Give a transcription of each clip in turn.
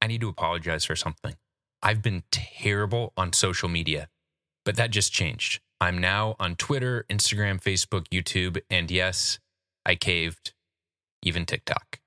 I need to apologize for something. I've been terrible on social media, but that just changed. I'm now on Twitter, Instagram, Facebook, YouTube, and yes, I caved, even TikTok.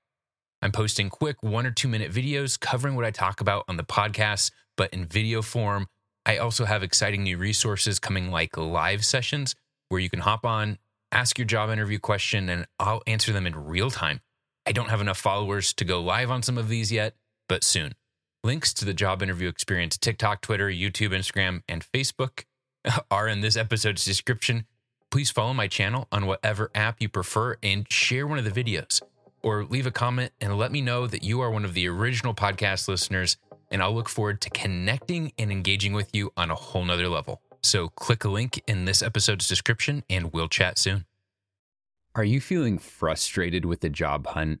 I'm posting quick one or two minute videos covering what I talk about on the podcast, but in video form. I also have exciting new resources coming like live sessions where you can hop on, ask your job interview question, and I'll answer them in real time. I don't have enough followers to go live on some of these yet, but soon. Links to the job interview experience TikTok, Twitter, YouTube, Instagram, and Facebook are in this episode's description. Please follow my channel on whatever app you prefer and share one of the videos or leave a comment and let me know that you are one of the original podcast listeners. And I'll look forward to connecting and engaging with you on a whole nother level. So click a link in this episode's description and we'll chat soon. Are you feeling frustrated with the job hunt?